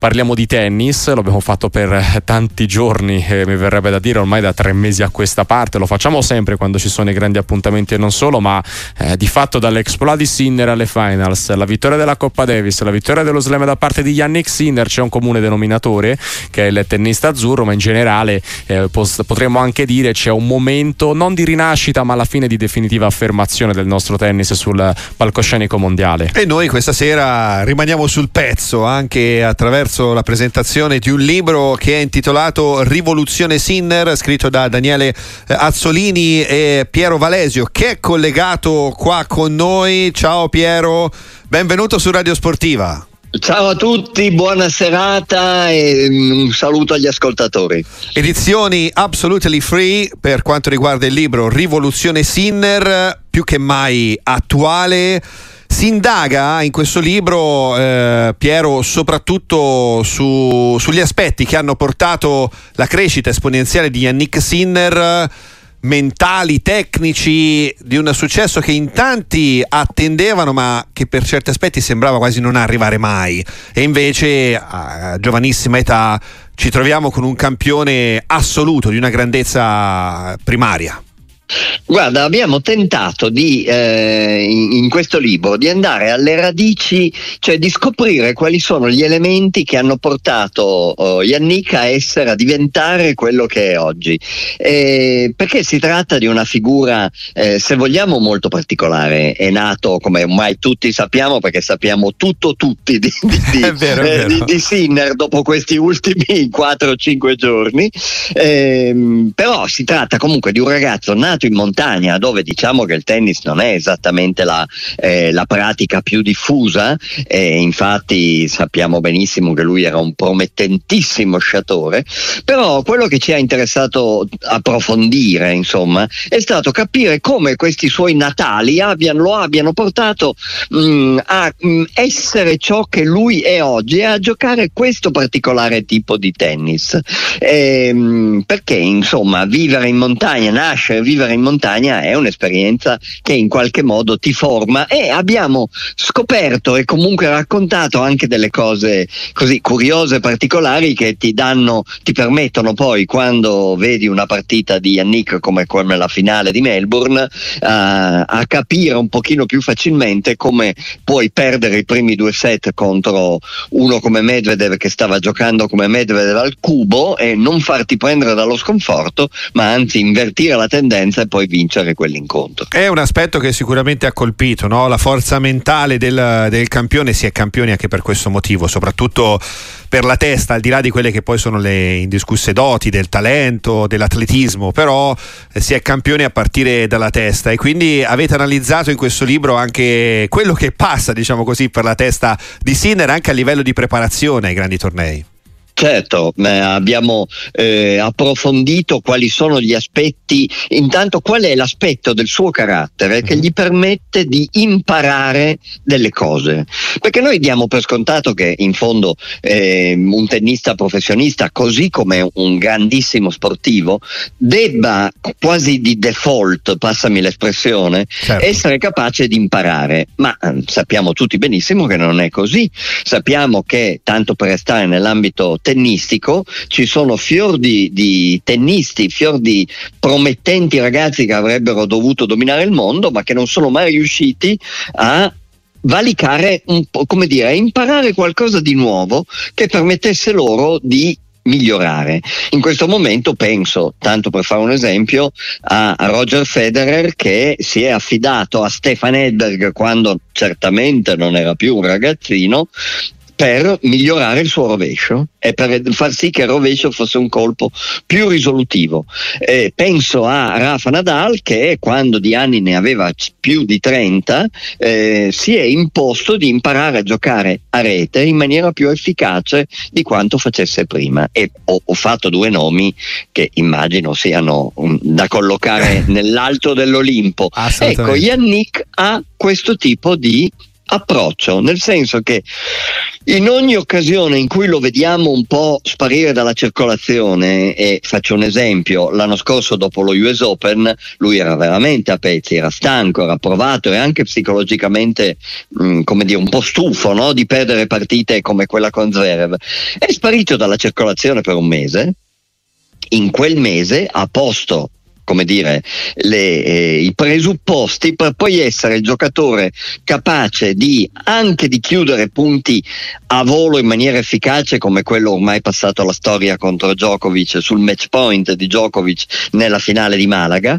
Parliamo di tennis, lo abbiamo fatto per tanti giorni, eh, mi verrebbe da dire ormai da tre mesi a questa parte, lo facciamo sempre quando ci sono i grandi appuntamenti e non solo, ma eh, di fatto dall'Exploit di Sinner alle finals, la vittoria della Coppa Davis, la vittoria dello slam da parte di Yannick Sinner, c'è un comune denominatore che è il tennista azzurro, ma in generale eh, potremmo anche dire c'è un momento non di rinascita ma alla fine di definitiva affermazione del nostro tennis sul palcoscenico mondiale. E noi questa sera rimaniamo sul pezzo anche attraverso attraverso la presentazione di un libro che è intitolato Rivoluzione Sinner, scritto da Daniele eh, Azzolini e Piero Valesio, che è collegato qua con noi. Ciao Piero, benvenuto su Radio Sportiva. Ciao a tutti, buona serata e un saluto agli ascoltatori. Edizioni absolutely free per quanto riguarda il libro Rivoluzione Sinner, più che mai attuale. Si indaga in questo libro, eh, Piero, soprattutto su, sugli aspetti che hanno portato la crescita esponenziale di Yannick Sinner mentali, tecnici di un successo che in tanti attendevano ma che per certi aspetti sembrava quasi non arrivare mai e invece a giovanissima età ci troviamo con un campione assoluto di una grandezza primaria. Guarda, abbiamo tentato di, eh, in, in, questo libro di andare alle radici, cioè di scoprire quali sono gli elementi che hanno portato oh, Yannick a essere, a diventare quello che è oggi. Eh, perché si tratta di una figura, eh, se vogliamo, molto particolare. È nato, come ormai tutti sappiamo, perché sappiamo tutto tutti di, di, di, vero, eh, di, di Sinner dopo questi ultimi 4-5 giorni. Ehm, però si tratta comunque di un ragazzo nato in montagna, dove diciamo che il tennis non è esattamente la, eh, la pratica più diffusa, e infatti sappiamo benissimo che lui era un promettentissimo sciatore, però quello che ci ha interessato approfondire, insomma, è stato capire come questi suoi natali abbiano, lo abbiano portato mh, mm, a mh, mm, essere ciò che lui è oggi e a giocare questo particolare tipo di tennis. E, ehm, mh, perché, insomma, vivere in montagna, nascere, vivere vivere in montagna è un'esperienza che in qualche modo ti forma. E abbiamo scoperto e comunque raccontato anche delle cose così curiose particolari che ti danno, ti permettono poi quando vedi una partita di Yannick come, come la finale di Melbourne uh, a capire un pochino più facilmente come puoi perdere i primi due set contro uno come Medvedev che stava giocando come Medvedev al cubo e non farti prendere dallo sconforto ma anzi invertire la tendenza e poi vincere quell'incontro. È un aspetto che sicuramente ha colpito, no? la forza mentale del, del, campione, si è campioni anche per questo motivo, soprattutto per la testa, al di là di quelle che poi sono le indiscusse doti del talento, dell'atletismo, però eh, si è campioni a partire dalla testa e quindi avete analizzato in questo libro anche quello che passa, diciamo così, per la testa di Sinner anche a livello di preparazione ai grandi tornei. Certo, abbiamo eh, approfondito quali sono gli aspetti, intanto qual è l'aspetto del suo carattere che mhm. gli permette di imparare delle cose. Perché noi diamo per scontato che in fondo eh, un tennista professionista, così come un grandissimo sportivo, debba quasi di default, passami l'espressione, certo. essere capace di imparare. Ma eh, sappiamo tutti benissimo che non è così. Sappiamo che, tanto per restare nell'ambito tennistico ci sono fior di, di tennisti, fior di promettenti ragazzi che avrebbero dovuto dominare il mondo ma che non sono mai riusciti a valicare un po', come dire, a imparare qualcosa di nuovo che permettesse loro di migliorare. In questo momento penso, tanto per fare un esempio, a Roger Federer che si è affidato a Stefan Edberg quando certamente non era più un ragazzino per migliorare il suo rovescio e per far sì che il rovescio fosse un colpo più risolutivo. Eh, penso a Rafa Nadal che quando di anni ne aveva più di 30 eh, si è imposto di imparare a giocare a rete in maniera più efficace di quanto facesse prima e ho, ho fatto due nomi che immagino siano um, da collocare nell'alto dell'Olimpo. Ecco, Yannick ha questo tipo di approccio, nel senso che in ogni occasione in cui lo vediamo un po' sparire dalla circolazione, e faccio un esempio, l'anno scorso dopo lo US Open lui era veramente a pezzi, era stanco, era provato e anche psicologicamente mh, mm, come dire, un po' stufo no? di perdere partite come quella con Zverev. È sparito dalla circolazione per un mese, in quel mese ha posto come dire, le, eh, i presupposti per poi essere il giocatore capace di anche di chiudere punti a volo in maniera efficace come quello ormai passato alla storia contro Djokovic sul match point di Djokovic nella finale di Malaga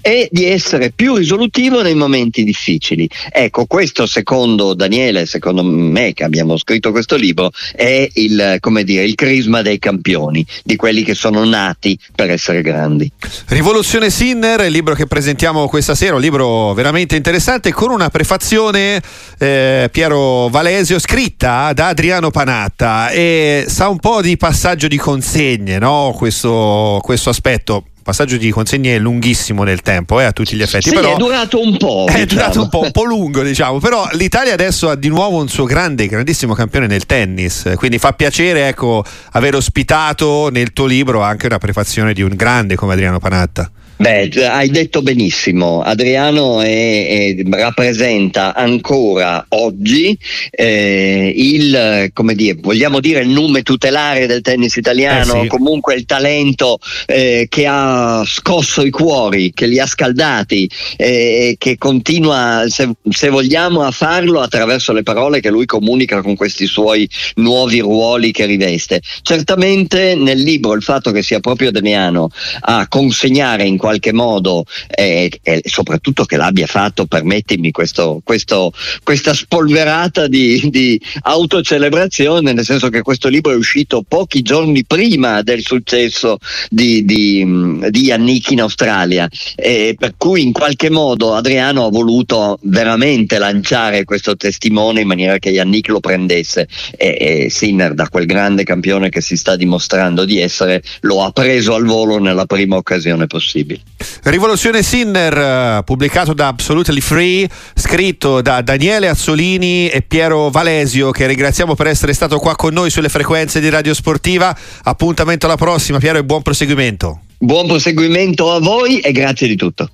e di essere più risolutivo nei momenti difficili. Ecco, questo secondo Daniele, secondo me che abbiamo scritto questo libro, è il, come dire, il crisma dei campioni, di quelli che sono nati per essere grandi. Rivoluzione Rivoluzione Sinner, il libro che presentiamo questa sera, un libro veramente interessante con una prefazione eh, Piero Valesio scritta da Adriano Panatta e sa un po' di passaggio di consegne, no? questo, questo aspetto passaggio di consegne lunghissimo nel tempo eh, a tutti gli effetti. Sì, però è durato un po'. È diciamo. durato un po', un po' lungo, diciamo. Però l'Italia adesso ha di nuovo un suo grande, grandissimo campione nel tennis. Quindi fa piacere ecco, aver ospitato nel tuo libro anche una prefazione di un grande come Adriano Panatta. Beh, hai detto benissimo, Adriano è, è, rappresenta ancora oggi eh, il, come dire, vogliamo dire il nume tutelare del tennis italiano, eh sì. comunque il talento eh, che ha scosso i cuori, che li ha scaldati e che continua, se, se, vogliamo, a farlo attraverso le parole che lui comunica con questi suoi nuovi ruoli che riveste. Certamente nel libro il fatto che sia proprio Adriano a consegnare in qualche qualche modo e, e soprattutto che l'abbia fatto, permettimi, questo, questo, questa spolverata di, di autocelebrazione, nel senso che questo libro è uscito pochi giorni prima del successo di, di, di Yannick in Australia, e per cui in qualche modo Adriano ha voluto veramente lanciare questo testimone in maniera che Yannick lo prendesse e, e Sinner da quel grande campione che si sta dimostrando di essere lo ha preso al volo nella prima occasione possibile. Rivoluzione Sinner, eh, pubblicato da Absolutely Free, scritto da Daniele Azzolini e Piero Valesio, che ringraziamo per essere stato qua con noi sulle frequenze di Radio Sportiva. Appuntamento alla prossima, Piero, e buon proseguimento. Buon proseguimento a voi e grazie di tutto.